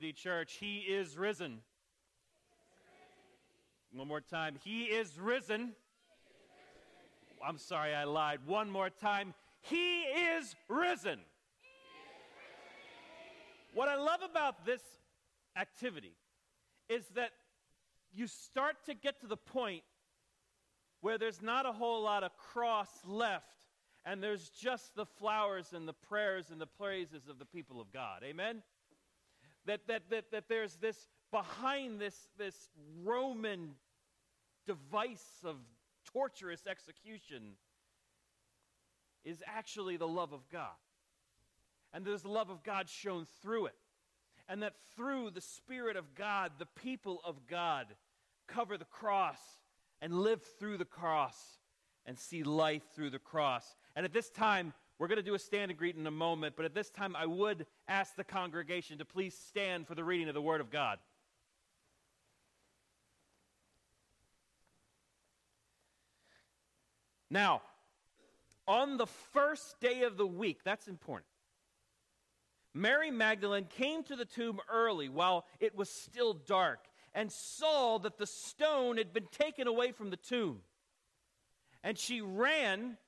The church, He is risen. One more time. He is risen. I'm sorry, I lied. One more time. He is risen. What I love about this activity is that you start to get to the point where there's not a whole lot of cross left and there's just the flowers and the prayers and the praises of the people of God. Amen? That, that, that, that there's this behind this, this Roman device of torturous execution is actually the love of God. And there's the love of God shown through it. And that through the Spirit of God, the people of God cover the cross and live through the cross and see life through the cross. And at this time, we're going to do a stand and greet in a moment, but at this time, I would ask the congregation to please stand for the reading of the Word of God. Now, on the first day of the week, that's important. Mary Magdalene came to the tomb early while it was still dark and saw that the stone had been taken away from the tomb. And she ran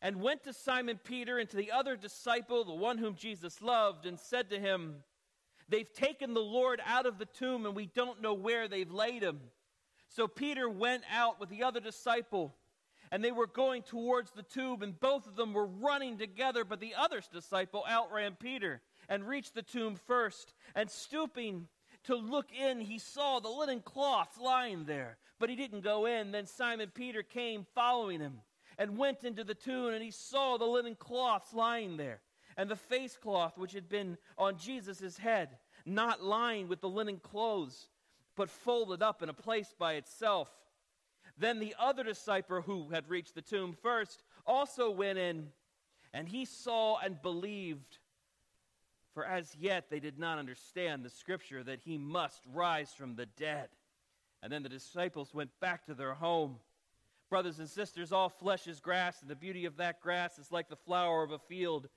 and went to Simon Peter and to the other disciple, the one whom Jesus loved, and said to him, They've taken the Lord out of the tomb, and we don't know where they've laid him. So Peter went out with the other disciple, and they were going towards the tomb, and both of them were running together, but the other disciple outran Peter and reached the tomb first, and stooping to look in, he saw the linen cloths lying there, but he didn't go in. Then Simon Peter came following him and went into the tomb, and he saw the linen cloths lying there, and the face cloth which had been on Jesus' head, not lying with the linen clothes, but folded up in a place by itself. Then the other disciple who had reached the tomb first also went in, and he saw and believed. For as yet they did not understand the scripture that he must rise from the dead. And then the disciples went back to their home. Brothers and sisters, all flesh is grass, and the beauty of that grass is like the flower of a field.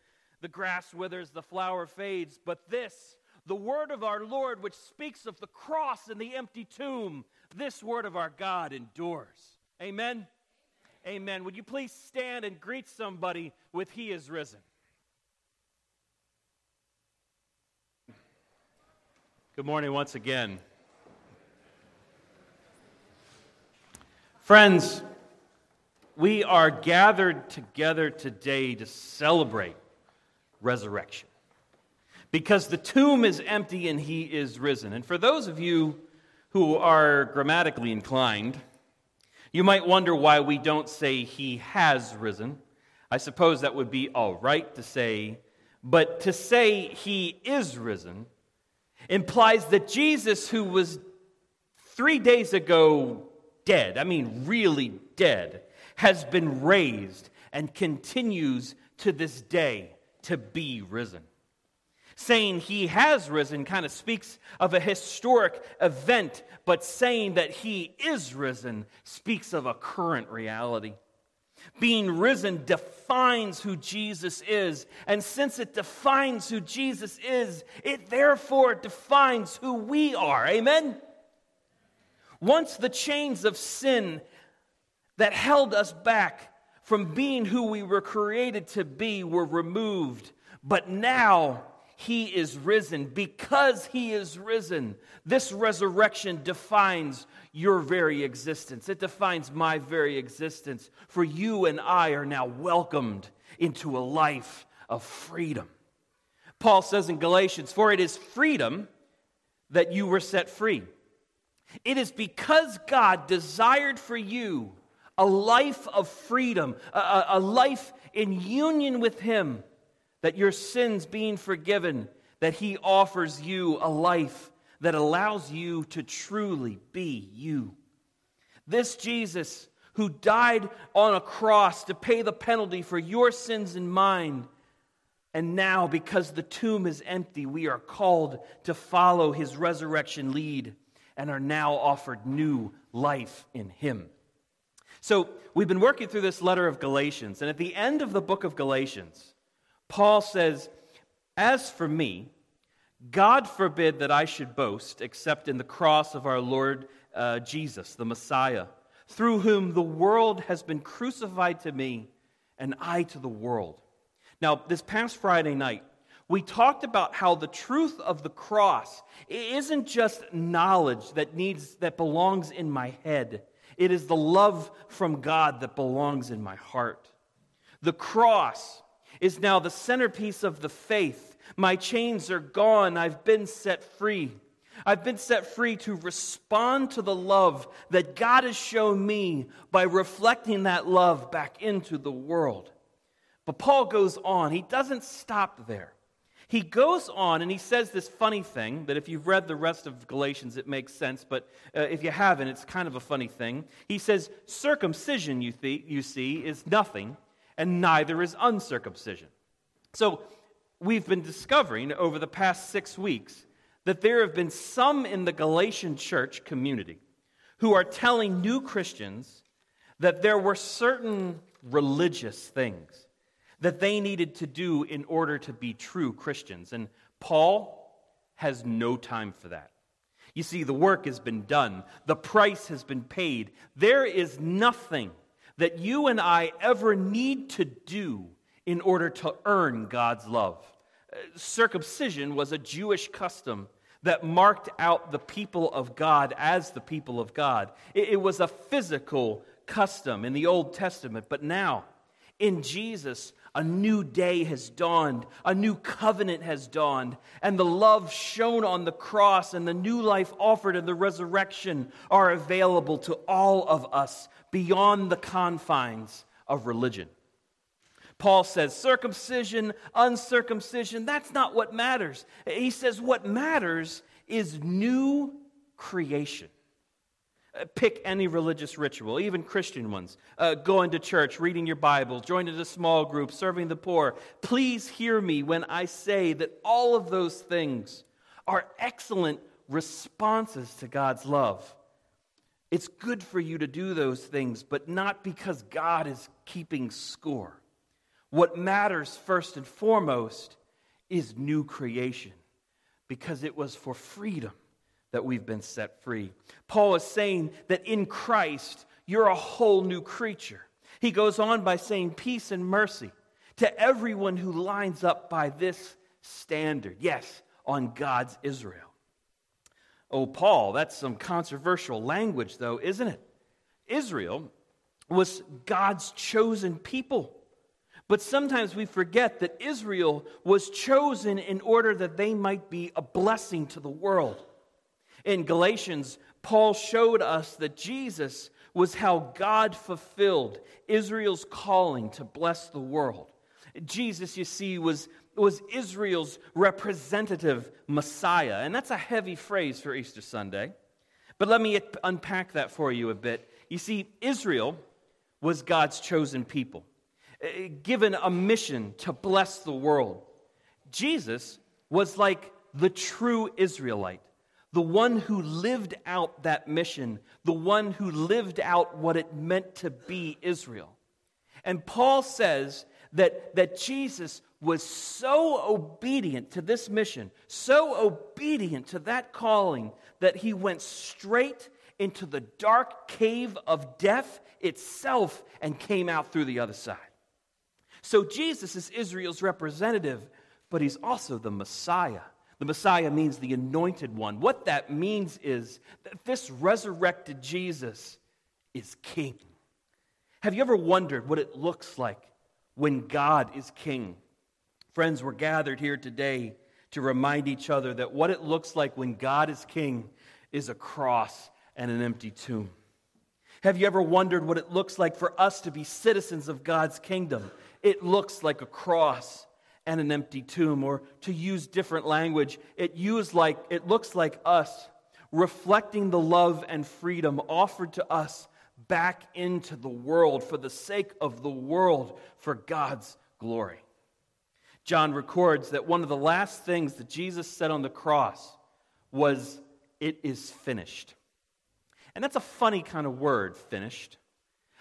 The grass withers, the flower fades, but this, the word of our Lord, which speaks of the cross and the empty tomb, this word of our God endures. Amen. Amen. Would you please stand and greet somebody with He is risen? Good morning once again. Friends, we are gathered together today to celebrate resurrection because the tomb is empty and he is risen. And for those of you who are grammatically inclined, you might wonder why we don't say he has risen. I suppose that would be all right to say, but to say he is risen implies that Jesus, who was three days ago dead, I mean, really dead, has been raised and continues to this day to be risen. Saying he has risen kind of speaks of a historic event, but saying that he is risen speaks of a current reality. Being risen defines who Jesus is. And since it defines who Jesus is, it therefore defines who we are. Amen? Once the chains of sin that held us back from being who we were created to be were removed. But now he is risen. Because he is risen, this resurrection defines your very existence. It defines my very existence. For you and I are now welcomed into a life of freedom. Paul says in Galatians, For it is freedom that you were set free. It is because God desired for you a life of freedom, a, a life in union with Him, that your sins being forgiven, that He offers you a life that allows you to truly be you. This Jesus, who died on a cross to pay the penalty for your sins and mine, and now, because the tomb is empty, we are called to follow his resurrection lead and are now offered new life in him. So, we've been working through this letter of Galatians, and at the end of the book of Galatians, Paul says, As for me, God forbid that I should boast except in the cross of our Lord uh, Jesus, the Messiah, through whom the world has been crucified to me and I to the world. Now, this past Friday night, we talked about how the truth of the cross isn't just knowledge that needs that belongs in my head. It is the love from God that belongs in my heart. The cross is now the centerpiece of the faith. My chains are gone. I've been set free. I've been set free to respond to the love that God has shown me by reflecting that love back into the world. But Paul goes on. He doesn't stop there. He goes on and he says this funny thing that if you've read the rest of Galatians, it makes sense, but uh, if you haven't, it's kind of a funny thing. He says, Circumcision, you, th- you see, is nothing, and neither is uncircumcision. So we've been discovering over the past six weeks that there have been some in the Galatian church community who are telling new Christians that there were certain religious things that they needed to do in order to be true Christians. And Paul has no time for that. You see, the work has been done, the price has been paid. There is nothing that you and I ever need to do in order to earn God's love. Uh, circumcision was a Jewish custom that marked out the people of God as the people of God. It, was a physical custom in the Old Testament, but now, in Jesus, a new day has dawned, a new covenant has dawned, and the love shown on the cross and the new life offered in the resurrection are available to all of us beyond the confines of religion. Paul says circumcision, uncircumcision, that's not what matters. He says what matters is new creation. Uh, pick any religious ritual, even Christian ones. Uh, going to church, reading your Bible, joining a small group, serving the poor. Please hear me when I say that all of those things are excellent responses to God's love. It's good for you to do those things, but not because God is keeping score. What matters first and foremost is new creation because it was for freedom that we've been set free. Paul is saying that in Christ, you're a whole new creature. He goes on by saying, Peace and mercy to everyone who lines up by this standard. Yes, on God's Israel. Oh, Paul, that's some controversial language, though, isn't it? Israel was God's chosen people. But sometimes we forget that Israel was chosen in order that they might be a blessing to the world. In Galatians, Paul showed us that Jesus was how God fulfilled Israel's calling to bless the world. Jesus, you see, was, was Israel's representative Messiah. And that's a heavy phrase for Easter Sunday. But let me unpack that for you a bit. You see, Israel was God's chosen people. Uh, given a mission to bless the world. Jesus was like the true Israelite, the one who lived out that mission, the one who lived out what it meant to be Israel. And Paul says that, that Jesus was so obedient to this mission, so obedient to that calling, that he went straight into the dark cave of death itself and came out through the other side. So Jesus is Israel's representative, but he's also the Messiah. The Messiah means the anointed one. What that means is that this resurrected Jesus is king. Have you ever wondered what it looks like when God is king? Friends, we're gathered here today to remind each other that what it looks like when God is king is a cross and an empty tomb. Have you ever wondered what it looks like for us to be citizens of God's kingdom? it looks like a cross and an empty tomb or to use different language it use like it looks like us reflecting the love and freedom offered to us back into the world for the sake of the world for God's glory. John records that one of the last things that Jesus said on the cross was it is finished. And that's a funny kind of word finished.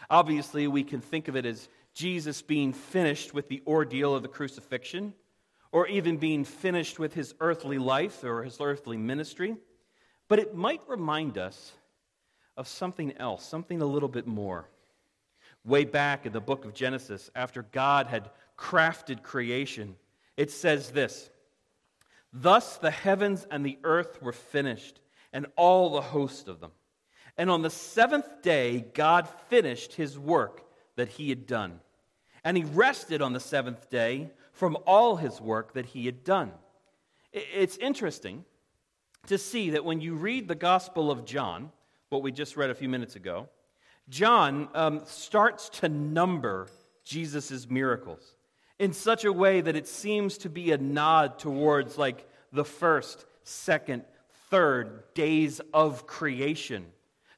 Obviously we can think of it as Jesus being finished with the ordeal of the crucifixion, or even being finished with his earthly life or his earthly ministry, but it might remind us of something else, something a little bit more. Way back in the book of Genesis, after God had crafted creation, it says this Thus the heavens and the earth were finished, and all the host of them. And on the seventh day, God finished his work that he had done. And he rested on the seventh day from all his work that he had done. It's interesting to see that when you read the Gospel of John, what we just read a few minutes ago, John um, starts to number Jesus' miracles in such a way that it seems to be a nod towards like the first, second, third days of creation.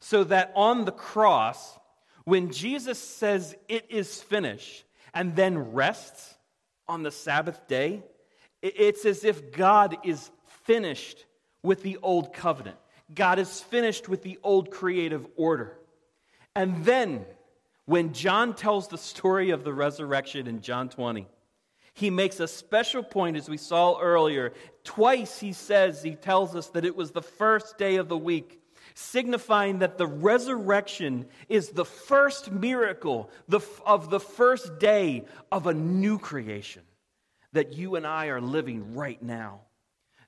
So that on the cross, when Jesus says it is finished and then rests on the Sabbath day, it's as if God is finished with the old covenant. God is finished with the old creative order. And then when John tells the story of the resurrection in John 20, he makes a special point, as we saw earlier. Twice he says, he tells us that it was the first day of the week, signifying that the resurrection is the first miracle of the first day of a new creation that you and I are living right now.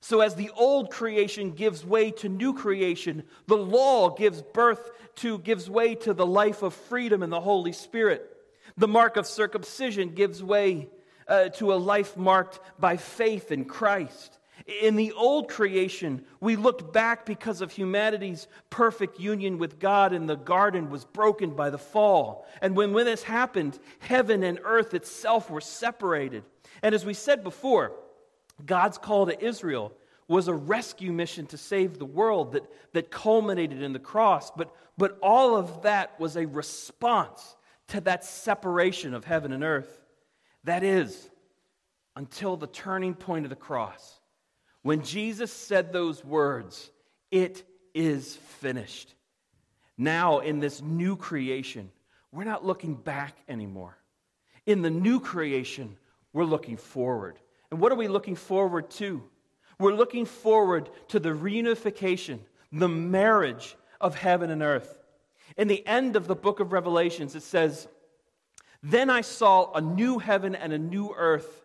So, as the old creation gives way to new creation, the law gives birth to, gives way to the life of freedom in the Holy Spirit. The mark of circumcision gives way uh, to a life marked by faith in Christ. In the old creation, we looked back because of humanity's perfect union with God, and the garden was broken by the fall. And when, when this happened, heaven and earth itself were separated. And as we said before, God's call to Israel was a rescue mission to save the world that, that culminated in the cross. But, but all of that was a response to that separation of heaven and earth. That is, until the turning point of the cross. When Jesus said those words, it is finished. Now, in this new creation, we're not looking back anymore. In the new creation, we're looking forward. And what are we looking forward to? We're looking forward to the reunification, the marriage of heaven and earth. In the end of the book of Revelations, it says, Then I saw a new heaven and a new earth.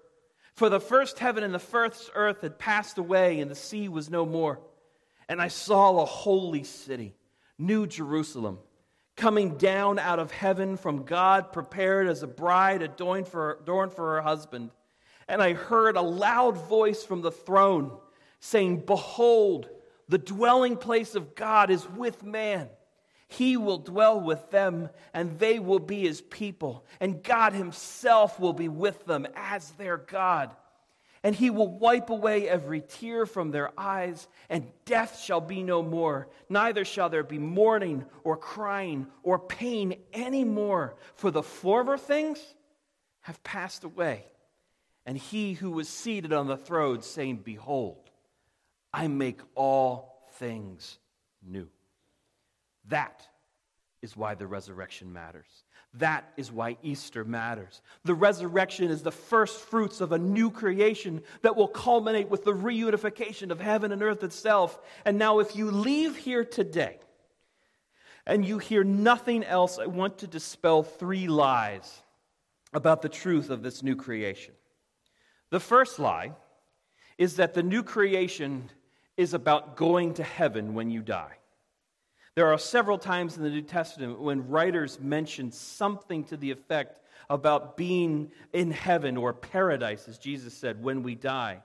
For the first heaven and the first earth had passed away, and the sea was no more. And I saw a holy city, New Jerusalem, coming down out of heaven from God, prepared as a bride adorned for, adorned for her husband. And I heard a loud voice from the throne saying, Behold, the dwelling place of God is with man. He will dwell with them, and they will be his people, and God himself will be with them as their God. And he will wipe away every tear from their eyes, and death shall be no more. Neither shall there be mourning, or crying, or pain any more, for the former things have passed away and he who was seated on the throne saying, Behold, I make all things new. That is why the resurrection matters. That is why Easter matters. The resurrection is the first fruits of a new creation that will culminate with the reunification of heaven and earth itself. And now, if you leave here today and you hear nothing else, I want to dispel three lies about the truth of this new creation. The first lie is that the new creation is about going to heaven when you die. There are several times in the New Testament when writers mention something to the effect about being in heaven or paradise, as Jesus said, when we die.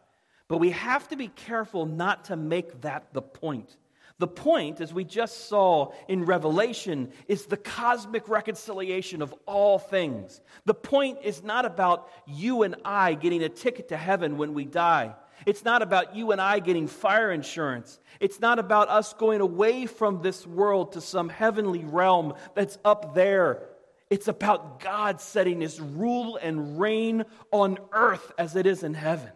But we have to be careful not to make that the point. The point, as we just saw in Revelation, is the cosmic reconciliation of all things. The point is not about you and I getting a ticket to heaven when we die. It's not about you and I getting fire insurance. It's not about us going away from this world to some heavenly realm that's up there. It's about God setting his rule and reign on earth as it is in heaven.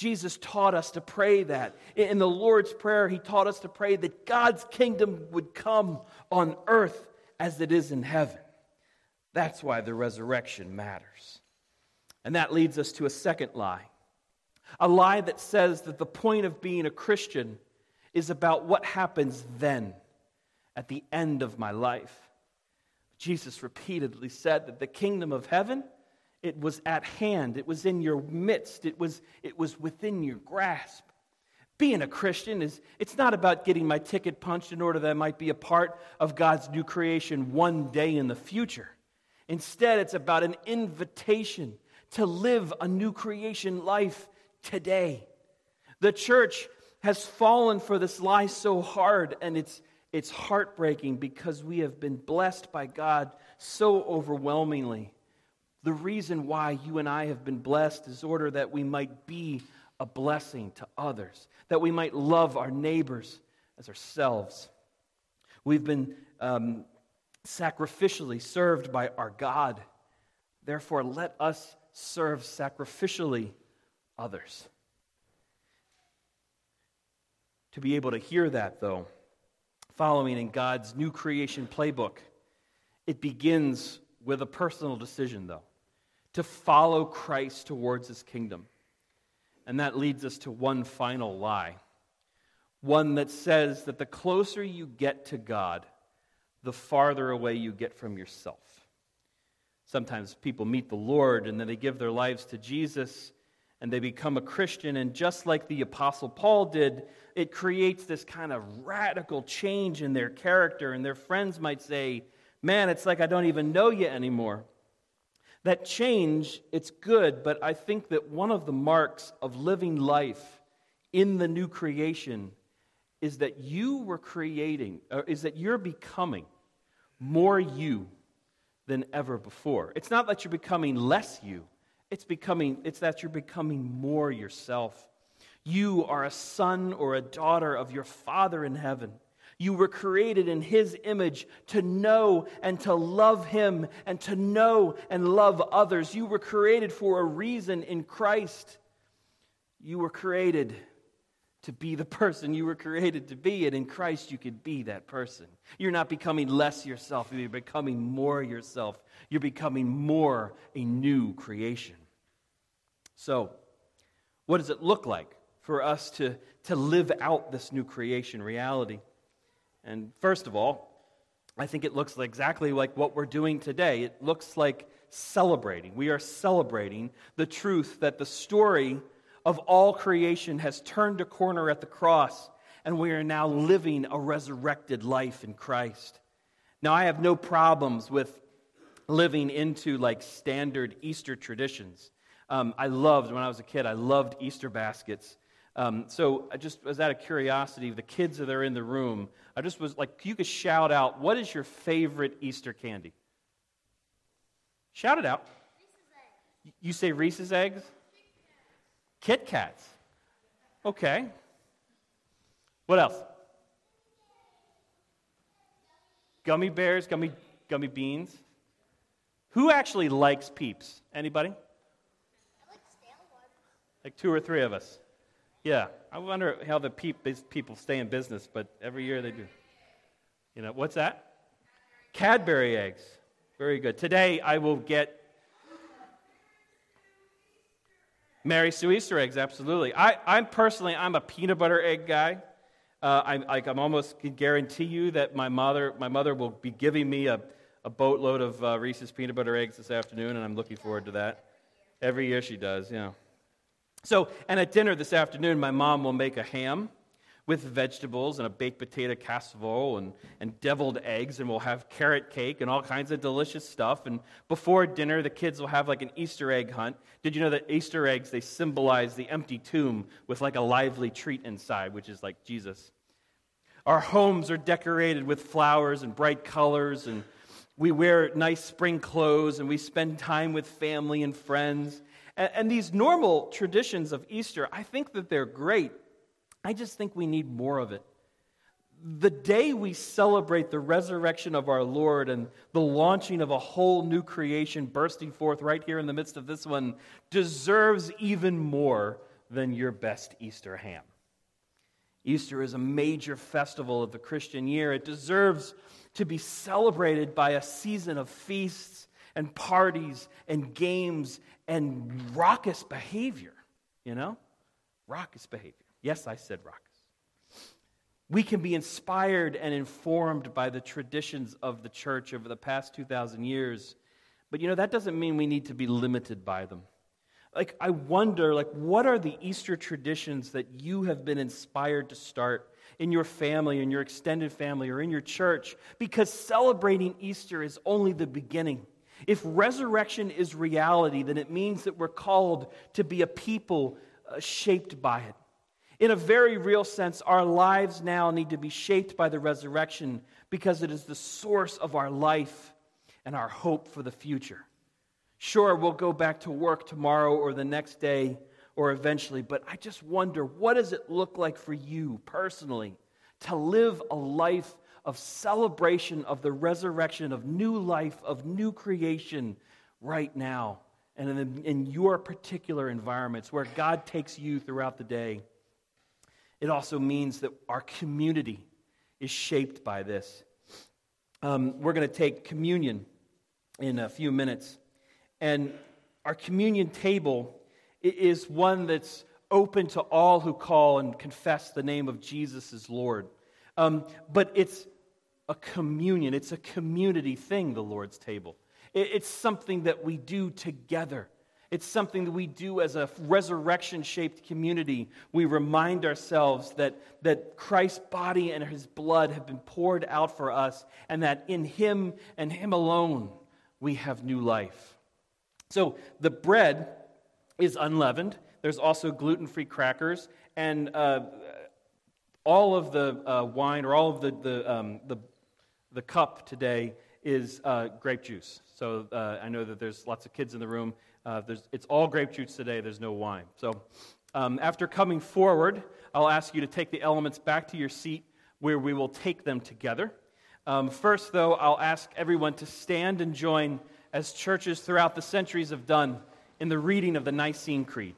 Jesus taught us to pray that. In the Lord's Prayer, He taught us to pray that God's kingdom would come on earth as it is in heaven. That's why the resurrection matters. And that leads us to a second lie. A lie that says that the point of being a Christian is about what happens then, at the end of my life. Jesus repeatedly said that the kingdom of heaven, it was at hand, it was in your midst, it was, it was within your grasp. Being a Christian is it's not about getting my ticket punched in order that I might be a part of God's new creation one day in the future. Instead, it's about an invitation to live a new creation life today. The church has fallen for this lie so hard, and it's, it's heartbreaking because we have been blessed by God so overwhelmingly. The reason why you and I have been blessed is order that we might be a blessing to others, that we might love our neighbors as ourselves. We've been um, sacrificially served by our God. Therefore, let us serve sacrificially others. To be able to hear that, though, following in God's new creation playbook, it begins with a personal decision, though, to follow Christ towards his kingdom. And that leads us to one final lie one that says that the closer you get to God, the farther away you get from yourself. Sometimes people meet the Lord and then they give their lives to Jesus and they become a Christian. And just like the Apostle Paul did, it creates this kind of radical change in their character. And their friends might say, Man, it's like I don't even know you anymore. That change, it's good, but I think that one of the marks of living life in the new creation is that you were creating, or is that you're becoming more you than ever before. It's not that you're becoming less you, it's becoming it's that you're becoming more yourself. You are a son or a daughter of your Father in heaven. You were created in His image to know and to love Him and to know and love others. You were created for a reason in Christ. You were created to be the person you were created to be, and in Christ you could be that person. You're not becoming less yourself, you're becoming more yourself. You're becoming more a new creation. So, what does it look like for us to, to live out this new creation reality? And first of all, I think it looks exactly like what we're doing today. It looks like celebrating. We are celebrating the truth that the story of all creation has turned a corner at the cross, and we are now living a resurrected life in Christ. Now, I have no problems with living into like standard Easter traditions. Um, I loved, when I was a kid, I loved Easter baskets. Um, so I just was out of curiosity, the kids that are in the room, I just was like, you could shout out, what is your favorite Easter candy? Shout it out. You say Reese's eggs? Kit Kats. Okay. What else? Gummy bears, gummy, gummy beans. Who actually likes peeps? Anybody? Like two or three of us. Yeah. I wonder how the peep people stay in business, but every year they do. You know, what's that? Cadbury eggs. Very good. Today I will get Mary Sue Easter eggs, absolutely. I, I'm personally, I'm a peanut butter egg guy. Uh, I'm, like, I'm almost can guarantee you that my mother, my mother will be giving me a, a boatload of uh, Reese's peanut butter eggs this afternoon, and I'm looking forward to that. Every year she does, yeah. So, and at dinner this afternoon, my mom will make a ham with vegetables and a baked potato casserole and, and deviled eggs, and we'll have carrot cake and all kinds of delicious stuff. And before dinner, the kids will have like an Easter egg hunt. Did you know that Easter eggs, they symbolize the empty tomb with like a lively treat inside, which is like Jesus? Our homes are decorated with flowers and bright colors, and we wear nice spring clothes, and we spend time with family and friends. And, and these normal traditions of Easter, I think that they're great. I just think we need more of it. The day we celebrate the resurrection of our Lord and the launching of a whole new creation bursting forth right here in the midst of this one deserves even more than your best Easter ham. Easter is a major festival of the Christian year. It deserves to be celebrated by a season of feasts and parties and games and raucous behavior, you know? Raucous behavior. Yes, I said raucous. We can be inspired and informed by the traditions of the church over the past 2,000 years, but you know, that doesn't mean we need to be limited by them. Like, I wonder, like, what are the Easter traditions that you have been inspired to start in your family, in your extended family, or in your church? Because celebrating Easter is only the beginning. If resurrection is reality, then it means that we're called to be a people uh, shaped by it. In a very real sense, our lives now need to be shaped by the resurrection because it is the source of our life and our hope for the future. Sure, we'll go back to work tomorrow or the next day or eventually, but I just wonder what does it look like for you personally to live a life of celebration of the resurrection, of new life, of new creation right now and in, in your particular environments where God takes you throughout the day? It also means that our community is shaped by this. Um, we're going to take communion in a few minutes. And our communion table is one that's open to all who call and confess the name of Jesus as Lord. Um, but it's a communion, it's a community thing, the Lord's table. It's something that we do together. It's something that we do as a resurrection shaped community. We remind ourselves that, that Christ's body and his blood have been poured out for us, and that in him and him alone we have new life. So the bread is unleavened. There's also gluten free crackers, and uh, all of the uh, wine or all of the, the, um, the, the cup today is uh, grape juice. So uh, I know that there's lots of kids in the room. Uh, it's all grape juice today, there's no wine. So um, after coming forward, I'll ask you to take the elements back to your seat where we will take them together. Um, first, though, I'll ask everyone to stand and join as churches throughout the centuries have done in the reading of the Nicene Creed.